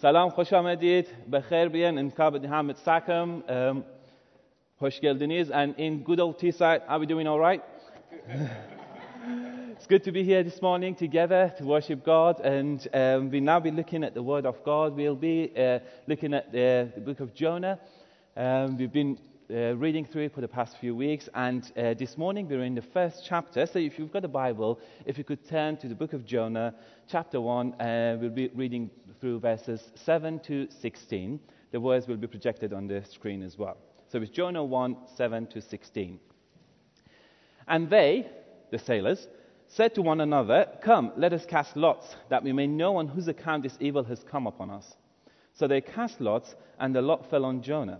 سلام خوش آمدید بخیر بیان انتخاب Hamid Sakum um, hoş geldiniz and in good old Teesside are we doing all right it's good to be here this morning together to worship God and um, we'll now be looking at the word of God we'll be uh, looking at the, the, book of Jonah um, we've been uh, reading through it for the past few weeks, and uh, this morning we're in the first chapter. So if you've got a Bible, if you could turn to the book of Jonah, chapter 1, uh, we'll be reading through verses 7 to 16. The words will be projected on the screen as well. So it's Jonah 1, 7 to 16. And they, the sailors, said to one another, Come, let us cast lots, that we may know on whose account this evil has come upon us. So they cast lots, and the lot fell on Jonah.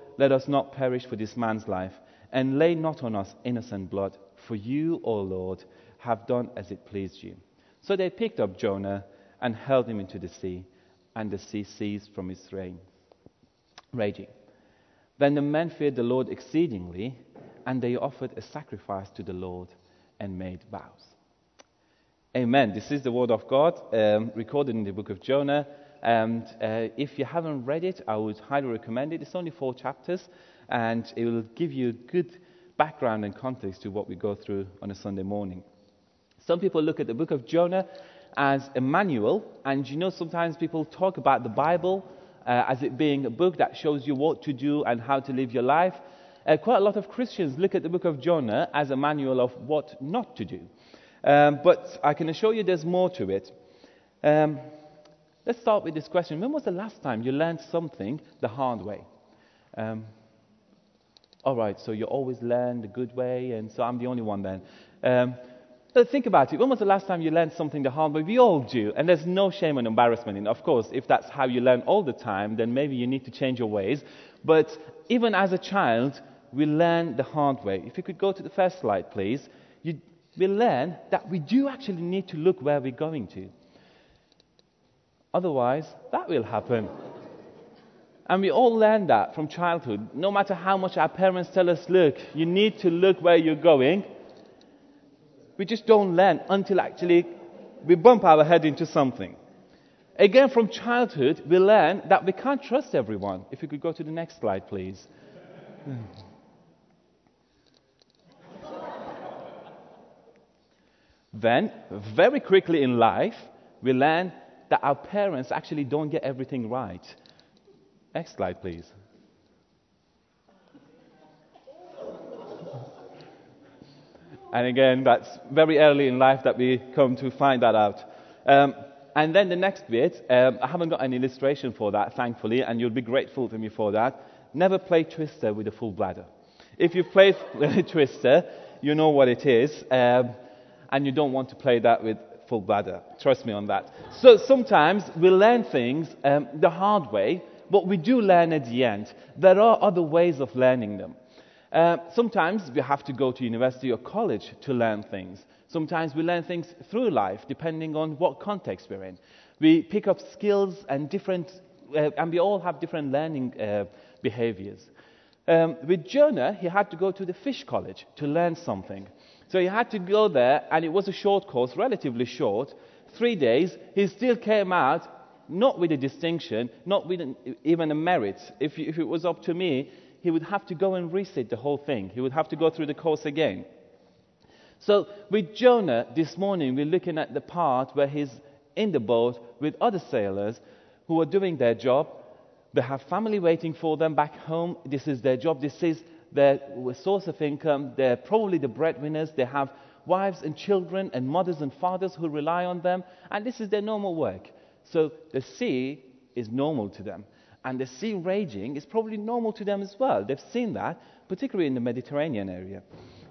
let us not perish for this man's life, and lay not on us innocent blood, for you, O Lord, have done as it pleased you. So they picked up Jonah and hurled him into the sea, and the sea ceased from its rain, raging. Then the men feared the Lord exceedingly, and they offered a sacrifice to the Lord and made vows. Amen. This is the word of God um, recorded in the book of Jonah. And uh, if you haven't read it, I would highly recommend it. It's only four chapters, and it will give you a good background and context to what we go through on a Sunday morning. Some people look at the book of Jonah as a manual, and you know, sometimes people talk about the Bible uh, as it being a book that shows you what to do and how to live your life. Uh, quite a lot of Christians look at the book of Jonah as a manual of what not to do. Um, but I can assure you there's more to it. Um, Let's start with this question. When was the last time you learned something the hard way? Um, all right, so you always learn the good way, and so I'm the only one then. Um, think about it. When was the last time you learned something the hard way? We all do, and there's no shame and embarrassment in. It. Of course, if that's how you learn all the time, then maybe you need to change your ways. But even as a child, we learn the hard way. If you could go to the first slide, please. You, we learn that we do actually need to look where we're going to. Otherwise, that will happen. And we all learn that from childhood. No matter how much our parents tell us, look, you need to look where you're going, we just don't learn until actually we bump our head into something. Again, from childhood, we learn that we can't trust everyone. If you could go to the next slide, please. then, very quickly in life, we learn that our parents actually don't get everything right. Next slide, please. And again, that's very early in life that we come to find that out. Um, and then the next bit, um, I haven't got an illustration for that, thankfully, and you'll be grateful to me for that. Never play Twister with a full bladder. If you've played Twister, you know what it is, um, and you don't want to play that with full bladder. Trust me on that. So sometimes we learn things um, the hard way, but we do learn at the end. There are other ways of learning them. Uh, sometimes we have to go to university or college to learn things. Sometimes we learn things through life, depending on what context we're in. We pick up skills and different, uh, and we all have different learning uh, behaviors. Um, with Jonah, he had to go to the fish college to learn something. So he had to go there, and it was a short course, relatively short, three days. He still came out not with a distinction, not with an, even a merit. If, if it was up to me, he would have to go and resit the whole thing. He would have to go through the course again. So with Jonah this morning, we're looking at the part where he's in the boat with other sailors who are doing their job, They have family waiting for them back home. This is their job. This is their source of income. They're probably the breadwinners. They have wives and children and mothers and fathers who rely on them. And this is their normal work. So the sea is normal to them. And the sea raging is probably normal to them as well. They've seen that, particularly in the Mediterranean area.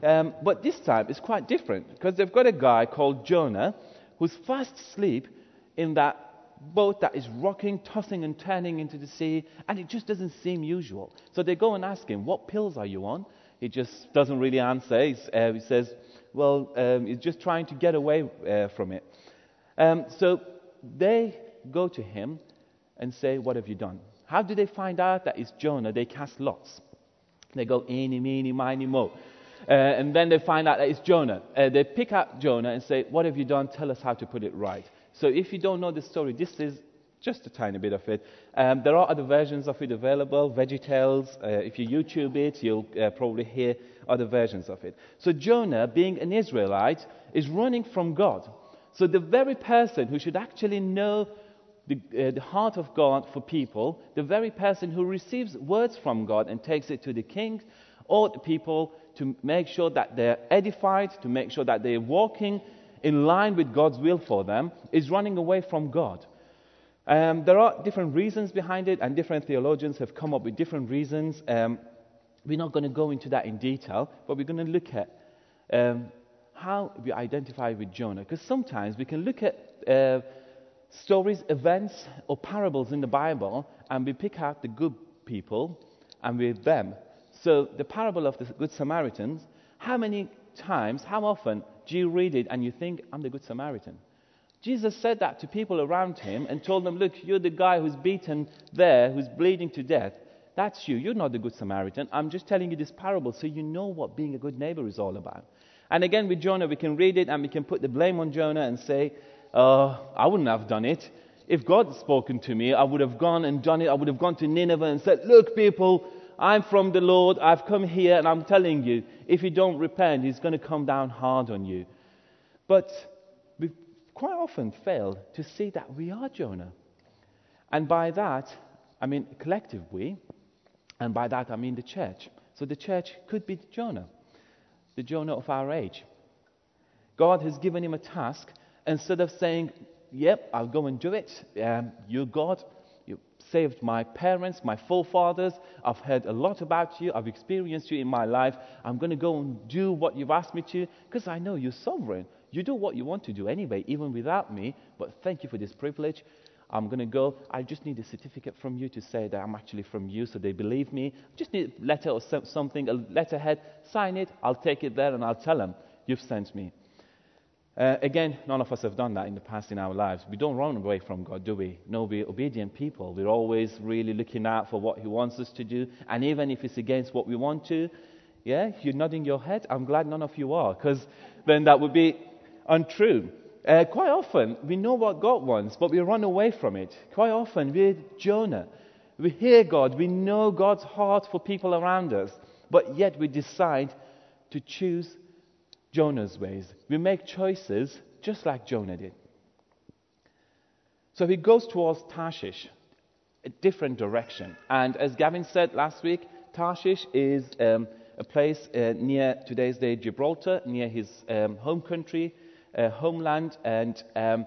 Um, but this time it's quite different because they've got a guy called Jonah who's fast asleep in that boat that is rocking, tossing, and turning into the sea, and it just doesn't seem usual. So they go and ask him, What pills are you on? He just doesn't really answer. Uh, he says, Well, um, he's just trying to get away uh, from it. Um, so they go to him and say, What have you done? How do they find out that it's Jonah? They cast lots. They go, Eeny, meeny, miny, mo. Uh, and then they find out that it's Jonah. Uh, they pick up Jonah and say, What have you done? Tell us how to put it right. So if you don't know the story, this is just a tiny bit of it. Um, there are other versions of it available, VeggieTales. Uh, if you YouTube it, you'll uh, probably hear other versions of it. So Jonah, being an Israelite, is running from God. So the very person who should actually know the, uh, the heart of God for people, the very person who receives words from God and takes it to the king or the people to make sure that they're edified, to make sure that they're walking in line with God's will for them is running away from God. Um, there are different reasons behind it, and different theologians have come up with different reasons. Um, we're not going to go into that in detail, but we're going to look at um, how we identify with Jonah. Because sometimes we can look at uh, stories, events, or parables in the Bible, and we pick out the good people and we're them. So, the parable of the Good Samaritans, how many times, how often do you read it and you think, I'm the Good Samaritan? Jesus said that to people around him and told them, Look, you're the guy who's beaten there, who's bleeding to death. That's you. You're not the Good Samaritan. I'm just telling you this parable so you know what being a good neighbor is all about. And again, with Jonah, we can read it and we can put the blame on Jonah and say, uh, I wouldn't have done it. If God had spoken to me, I would have gone and done it. I would have gone to Nineveh and said, Look, people, I'm from the Lord. I've come here and I'm telling you, if you don't repent, He's going to come down hard on you. But we quite often fail to see that we are Jonah. And by that, I mean collective we, and by that I mean the church. So the church could be Jonah, the Jonah of our age. God has given him a task. Instead of saying, Yep, I'll go and do it, um, you're God, saved my parents, my forefathers. I've heard a lot about you. I've experienced you in my life. I'm going to go and do what you've asked me to because I know you're sovereign. You do what you want to do anyway, even without me. But thank you for this privilege. I'm going to go. I just need a certificate from you to say that I'm actually from you so they believe me. Just need a letter or something, a letterhead. Sign it. I'll take it there and I'll tell them you've sent me. Uh, again, none of us have done that in the past in our lives. We don't run away from God, do we? No, we're obedient people. We're always really looking out for what He wants us to do. And even if it's against what we want to, yeah, you're nodding your head. I'm glad none of you are, because then that would be untrue. Uh, quite often, we know what God wants, but we run away from it. Quite often, we're Jonah. We hear God, we know God's heart for people around us, but yet we decide to choose Jonah's ways. We make choices just like Jonah did. So he goes towards Tarshish, a different direction. And as Gavin said last week, Tarshish is um, a place uh, near today's day Gibraltar, near his um, home country, uh, homeland. And um,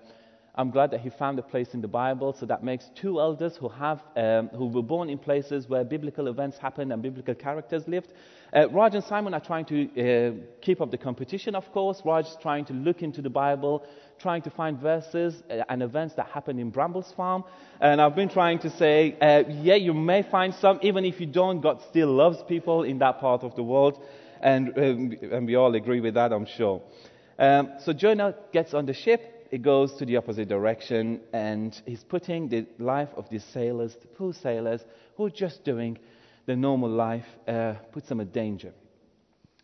I'm glad that he found a place in the Bible. So that makes two elders who, have, um, who were born in places where biblical events happened and biblical characters lived. Uh, Raj and Simon are trying to uh, keep up the competition, of course. Raj is trying to look into the Bible, trying to find verses uh, and events that happened in Brambles Farm. And I've been trying to say, uh, yeah, you may find some, even if you don't, God still loves people in that part of the world. And, um, and we all agree with that, I'm sure. Um, so Jonah gets on the ship, he goes to the opposite direction, and he's putting the life of these sailors, the poor sailors, who are just doing their normal life uh, puts them at danger.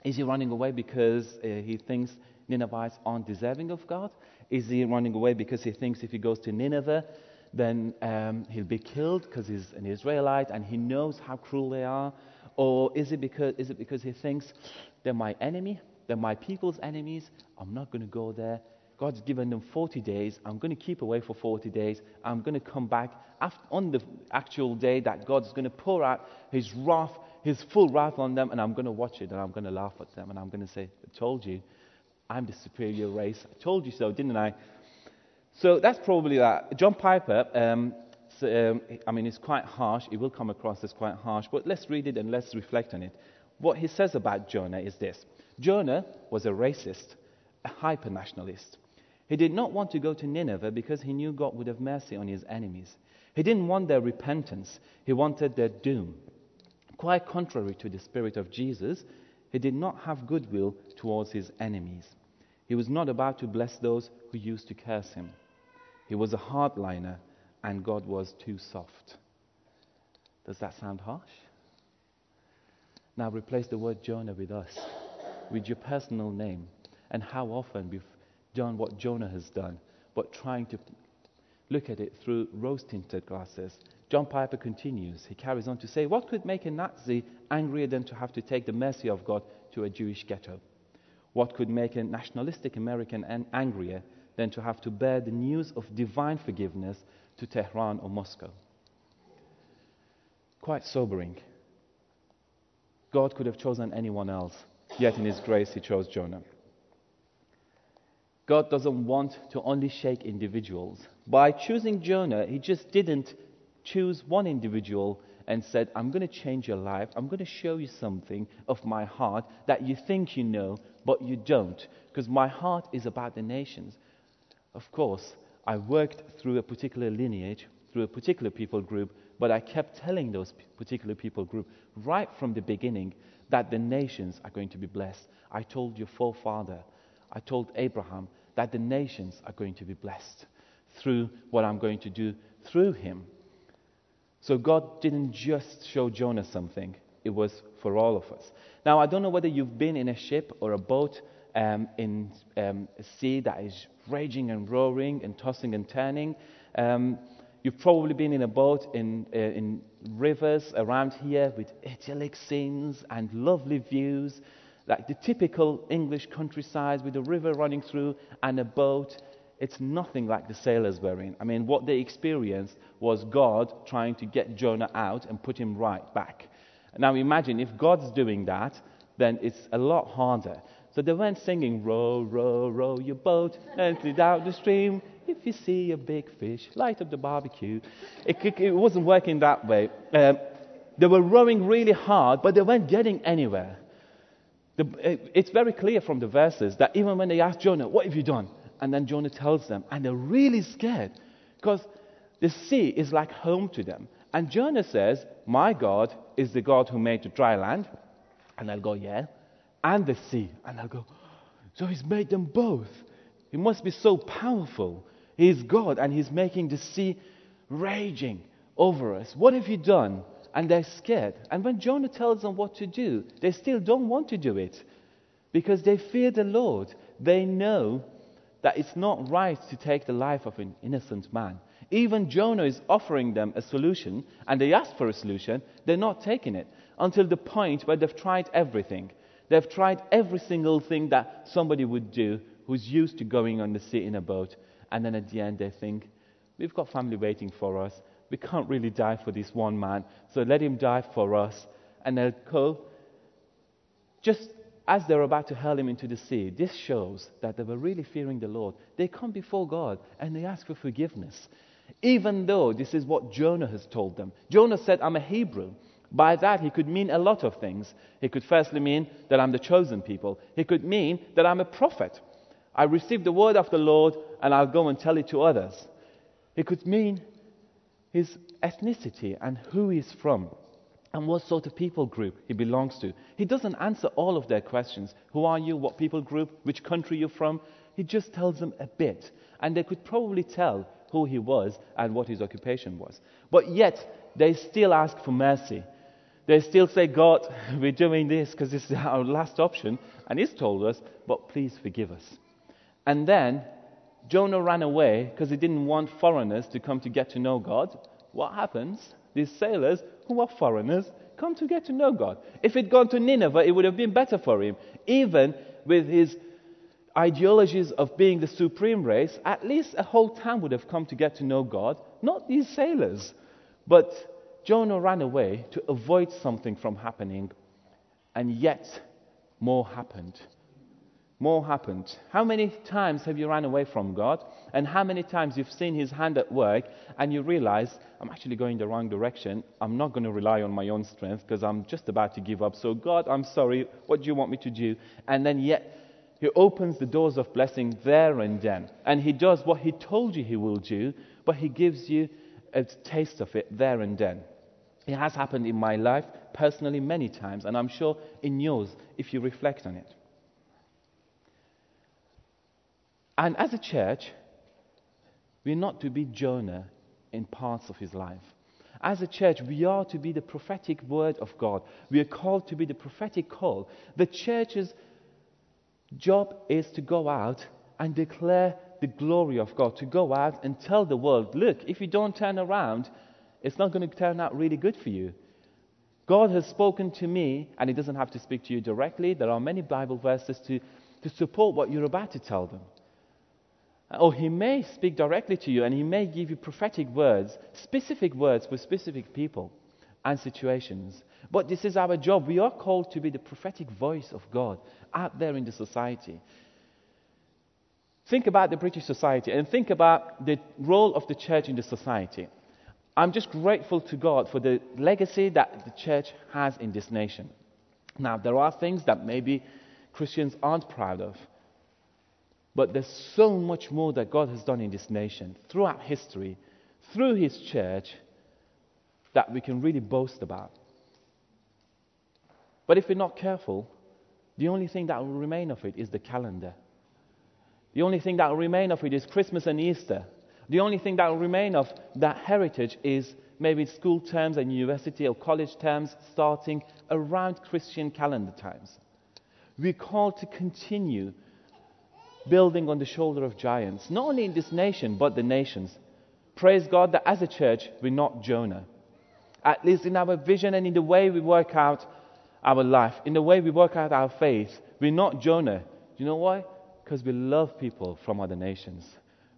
Is he running away because uh, he thinks Ninevites aren't deserving of God? Is he running away because he thinks if he goes to Nineveh, then um, he'll be killed because he's an Israelite and he knows how cruel they are? Or is it because, is it because he thinks they're my enemy, they're my people's enemies, I'm not going to go there, God's given them 40 days. I'm going to keep away for 40 days. I'm going to come back after, on the actual day that God's going to pour out his wrath, his full wrath on them, and I'm going to watch it and I'm going to laugh at them and I'm going to say, I told you, I'm the superior race. I told you so, didn't I? So that's probably that. John Piper, um, so, um, I mean, it's quite harsh. It will come across as quite harsh, but let's read it and let's reflect on it. What he says about Jonah is this Jonah was a racist, a hyper nationalist. He did not want to go to Nineveh because he knew God would have mercy on his enemies. He didn't want their repentance, he wanted their doom. Quite contrary to the spirit of Jesus, he did not have goodwill towards his enemies. He was not about to bless those who used to curse him. He was a hardliner, and God was too soft. Does that sound harsh? Now replace the word Jonah with us, with your personal name, and how often done what Jonah has done, but trying to look at it through rose tinted glasses. John Piper continues. He carries on to say, What could make a Nazi angrier than to have to take the mercy of God to a Jewish ghetto? What could make a nationalistic American angrier than to have to bear the news of divine forgiveness to Tehran or Moscow? Quite sobering. God could have chosen anyone else, yet in His grace, He chose Jonah. God doesn't want to only shake individuals. By choosing Jonah, he just didn't choose one individual and said, I'm going to change your life. I'm going to show you something of my heart that you think you know, but you don't. Because my heart is about the nations. Of course, I worked through a particular lineage, through a particular people group, but I kept telling those particular people group right from the beginning that the nations are going to be blessed. I told your forefather, I told Abraham, that the nations are going to be blessed through what I'm going to do through him. So God didn't just show Jonah something, it was for all of us. Now, I don't know whether you've been in a ship or a boat um, in um, a sea that is raging and roaring and tossing and turning. Um, you've probably been in a boat in, uh, in rivers around here with idyllic scenes and lovely views like the typical English countryside with a river running through and a boat. It's nothing like the sailors were in. I mean, what they experienced was God trying to get Jonah out and put him right back. Now imagine if God's doing that, then it's a lot harder. So they weren't singing, row, row, row your boat gently down the stream. If you see a big fish, light up the barbecue. It, it, it wasn't working that way. Um, they were rowing really hard, but they weren't getting anywhere. The, it's very clear from the verses that even when they ask Jonah, What have you done? And then Jonah tells them, and they're really scared because the sea is like home to them. And Jonah says, My God is the God who made the dry land. And they'll go, Yeah. And the sea. And they'll go, So he's made them both. He must be so powerful. He's God and he's making the sea raging over us. What have you done? And they're scared. And when Jonah tells them what to do, they still don't want to do it because they fear the Lord. They know that it's not right to take the life of an innocent man. Even Jonah is offering them a solution, and they ask for a solution. They're not taking it until the point where they've tried everything. They've tried every single thing that somebody would do who's used to going on the sea in a boat. And then at the end, they think, We've got family waiting for us we can't really die for this one man, so let him die for us. And they'll go, just as they're about to hurl him into the sea, this shows that they were really fearing the Lord. They come before God and they ask for forgiveness. Even though this is what Jonah has told them. Jonah said, I'm a Hebrew. By that, he could mean a lot of things. He could firstly mean that I'm the chosen people. He could mean that I'm a prophet. I received the word of the Lord and I'll go and tell it to others. It could mean his ethnicity and who he's from and what sort of people group he belongs to. He doesn't answer all of their questions. Who are you? What people group? Which country you're from? He just tells them a bit. And they could probably tell who he was and what his occupation was. But yet, they still ask for mercy. They still say, God, we're doing this because this is our last option. And he's told us, but please forgive us. And then Jonah ran away because he didn't want foreigners to come to get to know God. What happens? These sailors, who are foreigners, come to get to know God. If he'd gone to Nineveh, it would have been better for him. Even with his ideologies of being the supreme race, at least a whole town would have come to get to know God, not these sailors. But Jonah ran away to avoid something from happening, and yet more happened. More happened. How many times have you run away from God? And how many times you've seen His hand at work and you realize, I'm actually going the wrong direction. I'm not going to rely on my own strength because I'm just about to give up. So, God, I'm sorry. What do you want me to do? And then, yet, He opens the doors of blessing there and then. And He does what He told you He will do, but He gives you a taste of it there and then. It has happened in my life personally many times, and I'm sure in yours if you reflect on it. And as a church, we're not to be Jonah in parts of his life. As a church, we are to be the prophetic word of God. We are called to be the prophetic call. The church's job is to go out and declare the glory of God, to go out and tell the world, look, if you don't turn around, it's not going to turn out really good for you. God has spoken to me, and He doesn't have to speak to you directly. There are many Bible verses to, to support what you're about to tell them. Or he may speak directly to you and he may give you prophetic words, specific words for specific people and situations. But this is our job. We are called to be the prophetic voice of God out there in the society. Think about the British society and think about the role of the church in the society. I'm just grateful to God for the legacy that the church has in this nation. Now, there are things that maybe Christians aren't proud of. But there's so much more that God has done in this nation throughout history, through His church, that we can really boast about. But if we're not careful, the only thing that will remain of it is the calendar. The only thing that will remain of it is Christmas and Easter. The only thing that will remain of that heritage is maybe school terms and university or college terms starting around Christian calendar times. We're called to continue building on the shoulder of giants, not only in this nation, but the nations. Praise God that as a church, we're not Jonah. At least in our vision and in the way we work out our life, in the way we work out our faith, we're not Jonah. You know why? Because we love people from other nations.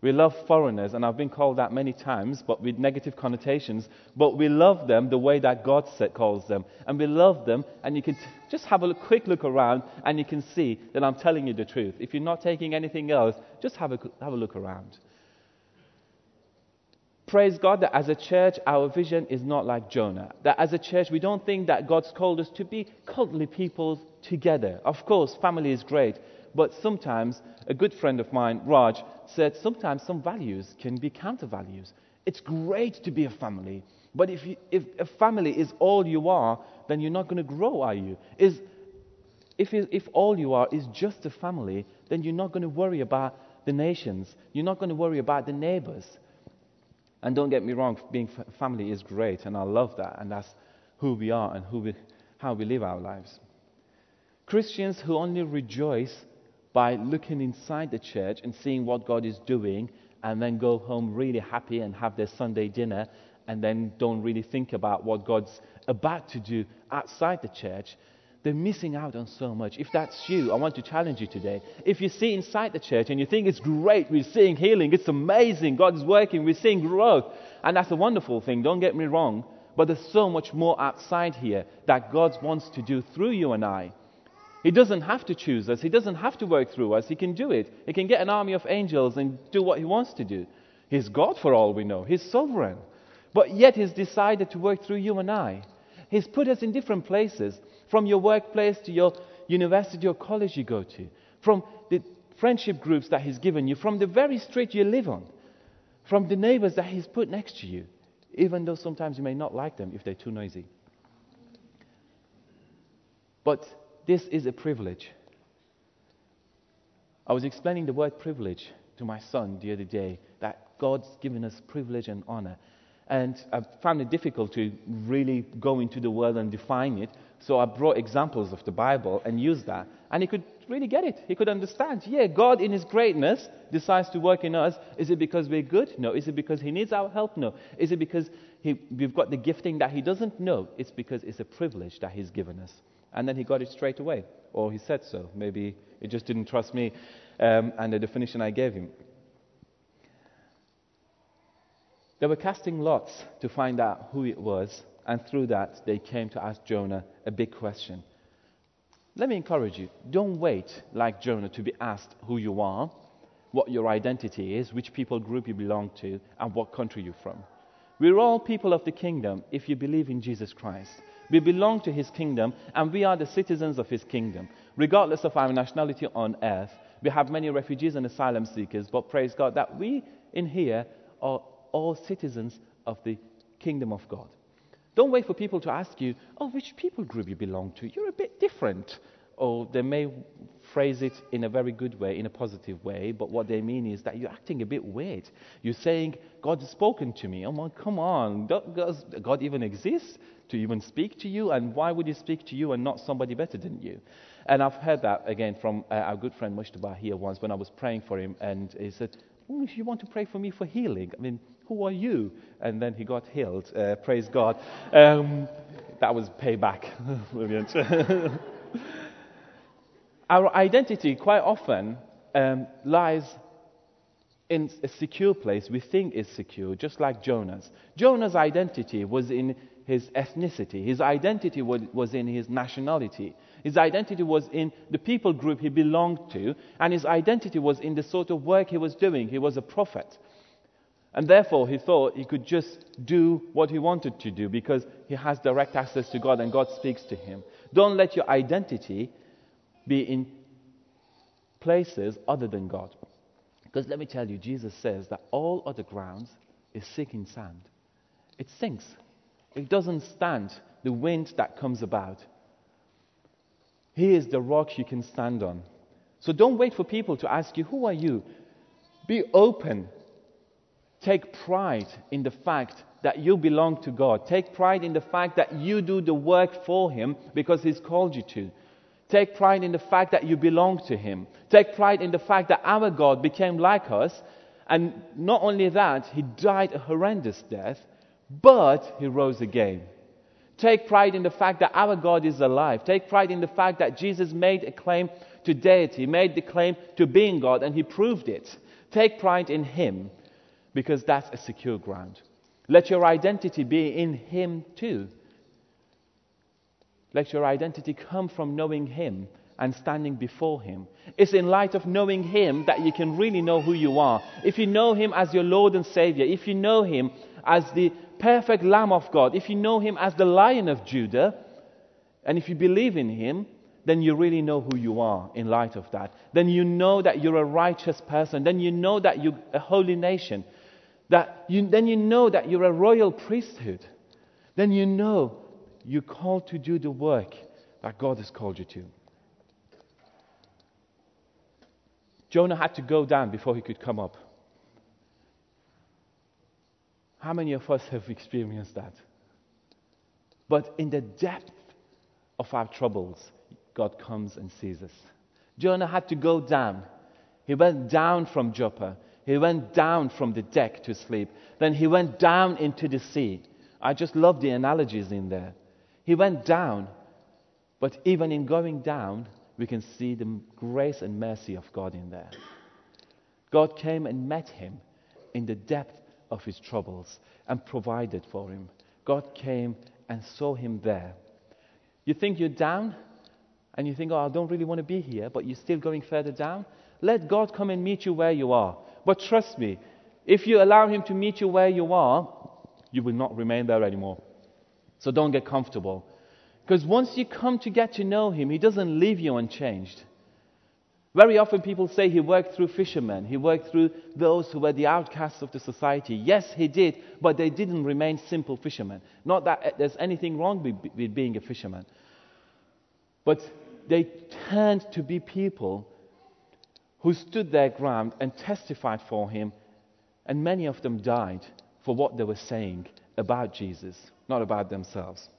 We love foreigners, and I've been called that many times, but with negative connotations. But we love them the way that God calls them. And we love them, and you can t- just have a quick look around, and you can see that I'm telling you the truth. If you're not taking anything else, just have a, have a look around. Praise God that as a church, our vision is not like Jonah. That as a church, we don't think that God's called us to be culturally people together. Of course, family is great, but sometimes a good friend of mine, Raj, said sometimes some values can be counter values. It's great to be a family, but if, you, if a family is all you are, then you're not going to grow, are you? Is, if, if all you are is just a family, then you're not going to worry about the nations. You're not going to worry about the neighbors. And don't get me wrong, being family is great, and I love that, and that's who we are and who we, how we live our lives. Christians who only rejoice by looking inside the church and seeing what God is doing, and then go home really happy and have their Sunday dinner, and then don't really think about what God's about to do outside the church, they're missing out on so much. If that's you, I want to challenge you today. If you see inside the church and you think it's great, we're seeing healing, it's amazing, God is working, we're seeing growth, and that's a wonderful thing, don't get me wrong, but there's so much more outside here that God wants to do through you and I. He doesn't have to choose us. He doesn't have to work through us. He can do it. He can get an army of angels and do what he wants to do. He's God for all we know. He's sovereign. But yet he's decided to work through you and I. He's put us in different places, from your workplace to your university or college you go to, from the friendship groups that he's given you, from the very street you live on, from the neighbors that he's put next to you, even though sometimes you may not like them if they're too noisy. But this is a privilege. I was explaining the word privilege to my son the other day that God's given us privilege and honor. And I found it difficult to really go into the word and define it. So I brought examples of the Bible and used that. And he could really get it. He could understand. Yeah, God in his greatness decides to work in us. Is it because we're good? No. Is it because he needs our help? No. Is it because he, we've got the gifting that he doesn't? No. It's because it's a privilege that he's given us. And then he got it straight away, or he said so. Maybe he just didn't trust me. um, and the definition I gave him. They were casting lots to find out who it was, and through that, they came to ask Jonah a big question. Let me encourage you don't wait like Jonah to be asked who you are, what your identity is, which people group you belong to, and what country you're from. We're all people of the kingdom if you believe in Jesus Christ. We belong to his kingdom, and we are the citizens of his kingdom, regardless of our nationality on earth. We have many refugees and asylum seekers, but praise God that we in here are all citizens of the kingdom of God. Don't wait for people to ask you, oh, which people group you belong to. You're a bit different. Or they may phrase it in a very good way, in a positive way, but what they mean is that you're acting a bit weird. You're saying, God has spoken to me. Oh, my, come on. Does God even exist to even speak to you? And why would he speak to you and not somebody better than you? And I've heard that again from uh, our good friend Mushtaba here once when I was praying for him, and he said, oh, if you want to pray for me for healing, I mean, who are you? And then he got healed. Uh, praise God. Um, that was payback. Brilliant. Our identity quite often um, lies in a secure place we think is secure, just like Jonah's. Jonah's identity was in his ethnicity, his identity was in his nationality, his identity was in the people group he belonged to, and his identity was in the sort of work he was doing. He was a prophet. And therefore, he thought he could just do what he wanted to do because he has direct access to God and God speaks to him. Don't let your identity be in places other than God. Because let me tell you, Jesus says that all other grounds is sinking sand. It sinks, it doesn't stand the wind that comes about. He is the rock you can stand on. So don't wait for people to ask you, Who are you? Be open Take pride in the fact that you belong to God. Take pride in the fact that you do the work for Him because He's called you to. Take pride in the fact that you belong to Him. Take pride in the fact that our God became like us. And not only that, He died a horrendous death, but He rose again. Take pride in the fact that our God is alive. Take pride in the fact that Jesus made a claim to deity, made the claim to being God, and He proved it. Take pride in Him because that's a secure ground. Let your identity be in Him too. Let your identity come from knowing Him and standing before Him. It's in light of knowing Him that you can really know who you are. If you know Him as your Lord and Savior, if you know Him as the perfect Lamb of God, if you know Him as the Lion of Judah, and if you believe in Him, then you really know who you are in light of that. Then you know that you're a righteous person. Then you know that you're a holy nation that you, then you know that you're a royal priesthood. Then you know you're called to do the work that God has called you to. Jonah had to go down before he could come up. How many of us have experienced that? But in the depth of our troubles, God comes and sees us. Jonah had to go down. He went down from Joppa. He went down from the deck to sleep. Then he went down into the sea. I just love the analogies in there. He went down, but even in going down, we can see the grace and mercy of God in there. God came and met him in the depth of his troubles and provided for him. God came and saw him there. You think you're down and you think, oh, I don't really want to be here, but you're still going further down? Let God come and meet you where you are. But trust me, if you allow Him to meet you where you are, you will not remain there anymore. So don't get comfortable. Because once you come to get to know Him, He doesn't leave you unchanged. Very often people say He worked through fishermen, He worked through those who were the outcasts of the society. Yes, He did, but they didn't remain simple fishermen. Not that eh, there's anything wrong with, with being a fisherman. But they turned to be people who stood their ground and testified for him, and many of them died for what they were saying about Jesus, not about themselves.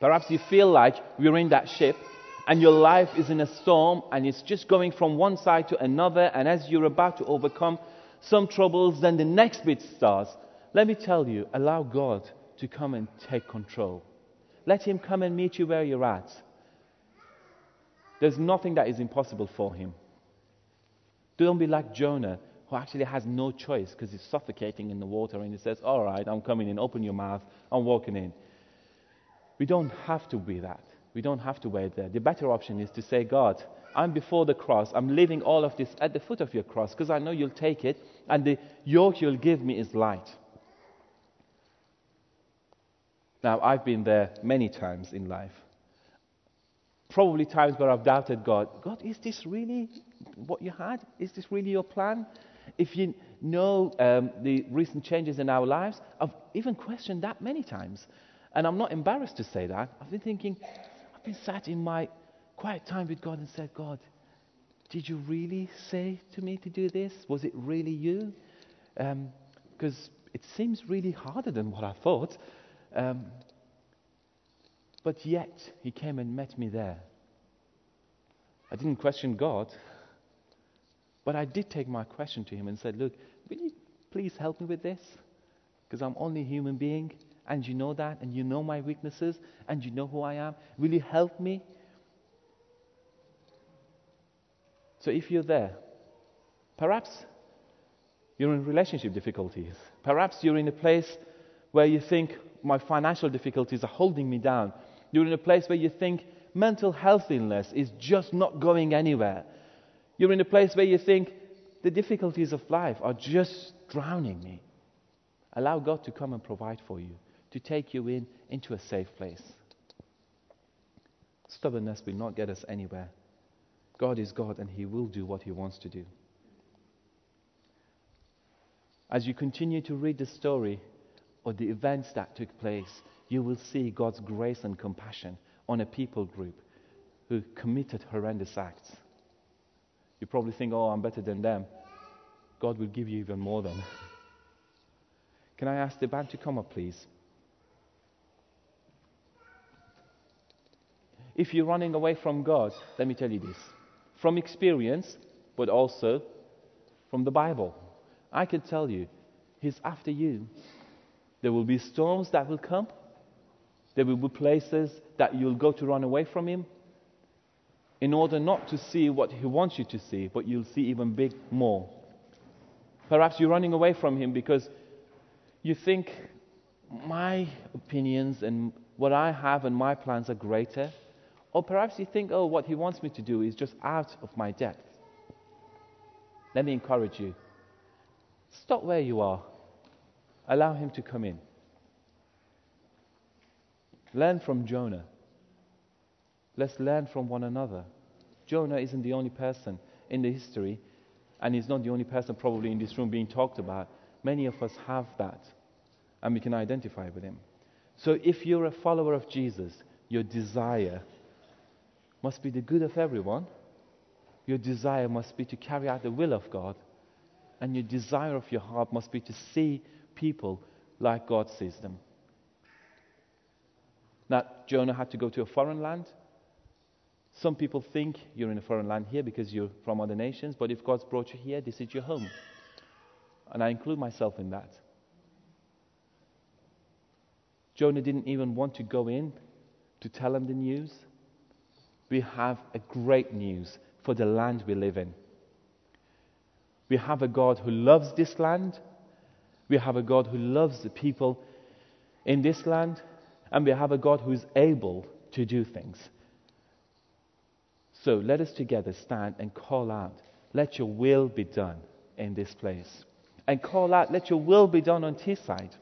Perhaps you feel like you're in that ship and your life is in a storm and it's just going from one side to another, and as you're about to overcome some troubles, then the next bit starts. Let me tell you, allow God to come and take control. Let Him come and meet you where you're at. There's nothing that is impossible for Him. Don't be like Jonah, who actually has no choice because he's suffocating in the water and he says, All right, I'm coming in, open your mouth, I'm walking in. We don't have to be that. We don't have to wait there. The better option is to say, God, I'm before the cross. I'm leaving all of this at the foot of your cross because I know you'll take it, and the yoke you'll give me is light. Now, I've been there many times in life. Probably times where I've doubted God. God, is this really what you had? Is this really your plan? If you know um, the recent changes in our lives, I've even questioned that many times. And I'm not embarrassed to say that. I've been thinking, I've been sat in my quiet time with God and said, God, did you really say to me to do this? Was it really you? Because um, it seems really harder than what I thought. Um, but yet, he came and met me there. I didn't question God, but I did take my question to him and said, Look, will you please help me with this? Because I'm only a human being, and you know that, and you know my weaknesses, and you know who I am. Will you help me? So if you're there, perhaps you're in relationship difficulties. Perhaps you're in a place where you think, my financial difficulties are holding me down. You're in a place where you think mental health illness is just not going anywhere. You're in a place where you think the difficulties of life are just drowning me. Allow God to come and provide for you, to take you in into a safe place. Stubbornness will not get us anywhere. God is God and He will do what He wants to do. As you continue to read the story, or the events that took place, you will see God's grace and compassion on a people group who committed horrendous acts. You probably think, oh, I'm better than them. God will give you even more than. Can I ask the band to come up, please? If you're running away from God, let me tell you this from experience, but also from the Bible. I can tell you, He's after you. There will be storms that will come. There will be places that you'll go to run away from Him in order not to see what He wants you to see, but you'll see even big more. Perhaps you're running away from Him because you think my opinions and what I have and my plans are greater. Or perhaps you think, oh, what He wants me to do is just out of my depth. Let me encourage you. Stop where you are Allow him to come in. Learn from Jonah. Let's learn from one another. Jonah isn't the only person in the history, and he's not the only person probably in this room being talked about. Many of us have that, and we can identify with him. So if you're a follower of Jesus, your desire must be the good of everyone. Your desire must be to carry out the will of God. And your desire of your heart must be to see people like God sees them. Now, Jonah had to go to a foreign land. Some people think you're in a foreign land here because you're from other nations, but if God's brought you here, this is your home. And I include myself in that. Jonah didn't even want to go in to tell them the news. We have a great news for the land we live in. We have a God who loves this land we have a God who loves the people in this land, and we have a God who is able to do things. So let us together stand and call out, Let your will be done in this place. And call out, Let your will be done on Teesside.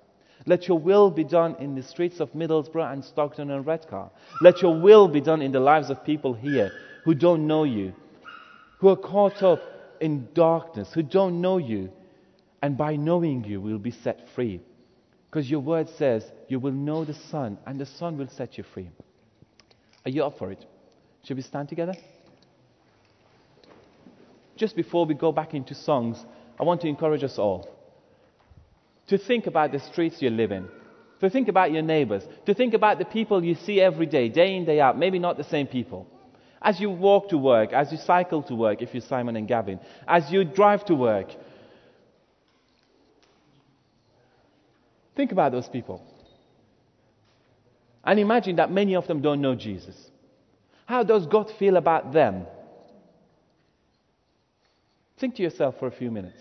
Let your will be done in the streets of Middlesbrough and Stockton and Redcar. Let your will be done in the lives of people here who don't know you, who are caught up in darkness, who don't know you, and by knowing you, we'll be set free. Because your word says you will know the Son, and the Son will set you free. Are you up for it? Should we stand together? Just before we go back into songs, I want to encourage us all to think about the streets you live in, to think about your neighbors, to think about the people you see every day, day in, day out, maybe not the same people. As you walk to work, as you cycle to work, if you're Simon and Gavin, as you drive to work, Think about those people. And imagine that many of them don't know Jesus. How does God feel about them? Think to yourself for a few minutes.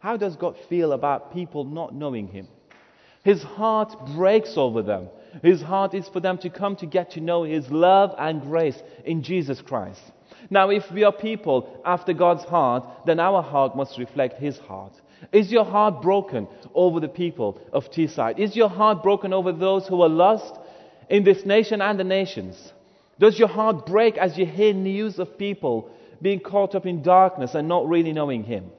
How does God feel about people not knowing Him? His heart breaks over them. His heart is for them to come to get to know His love and grace in Jesus Christ. Now, if we are people after God's heart, then our heart must reflect His heart. Is your heart broken over the people of Teesside? Is your heart broken over those who are lost in this nation and the nations? Does your heart break as you hear news of people being caught up in darkness and not really knowing Him?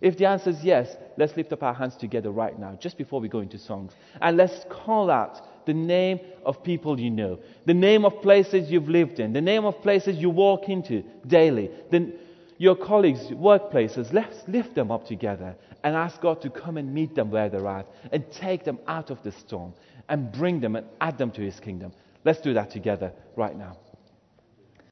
If the answer is yes, let's lift up our hands together right now, just before we go into songs. And let's call out the name of people you know, the name of places you've lived in, the name of places you walk into daily, the, your colleagues, workplaces. Let's lift them up together and ask God to come and meet them where they're at and take them out of the storm and bring them and add them to His kingdom. Let's do that together right now.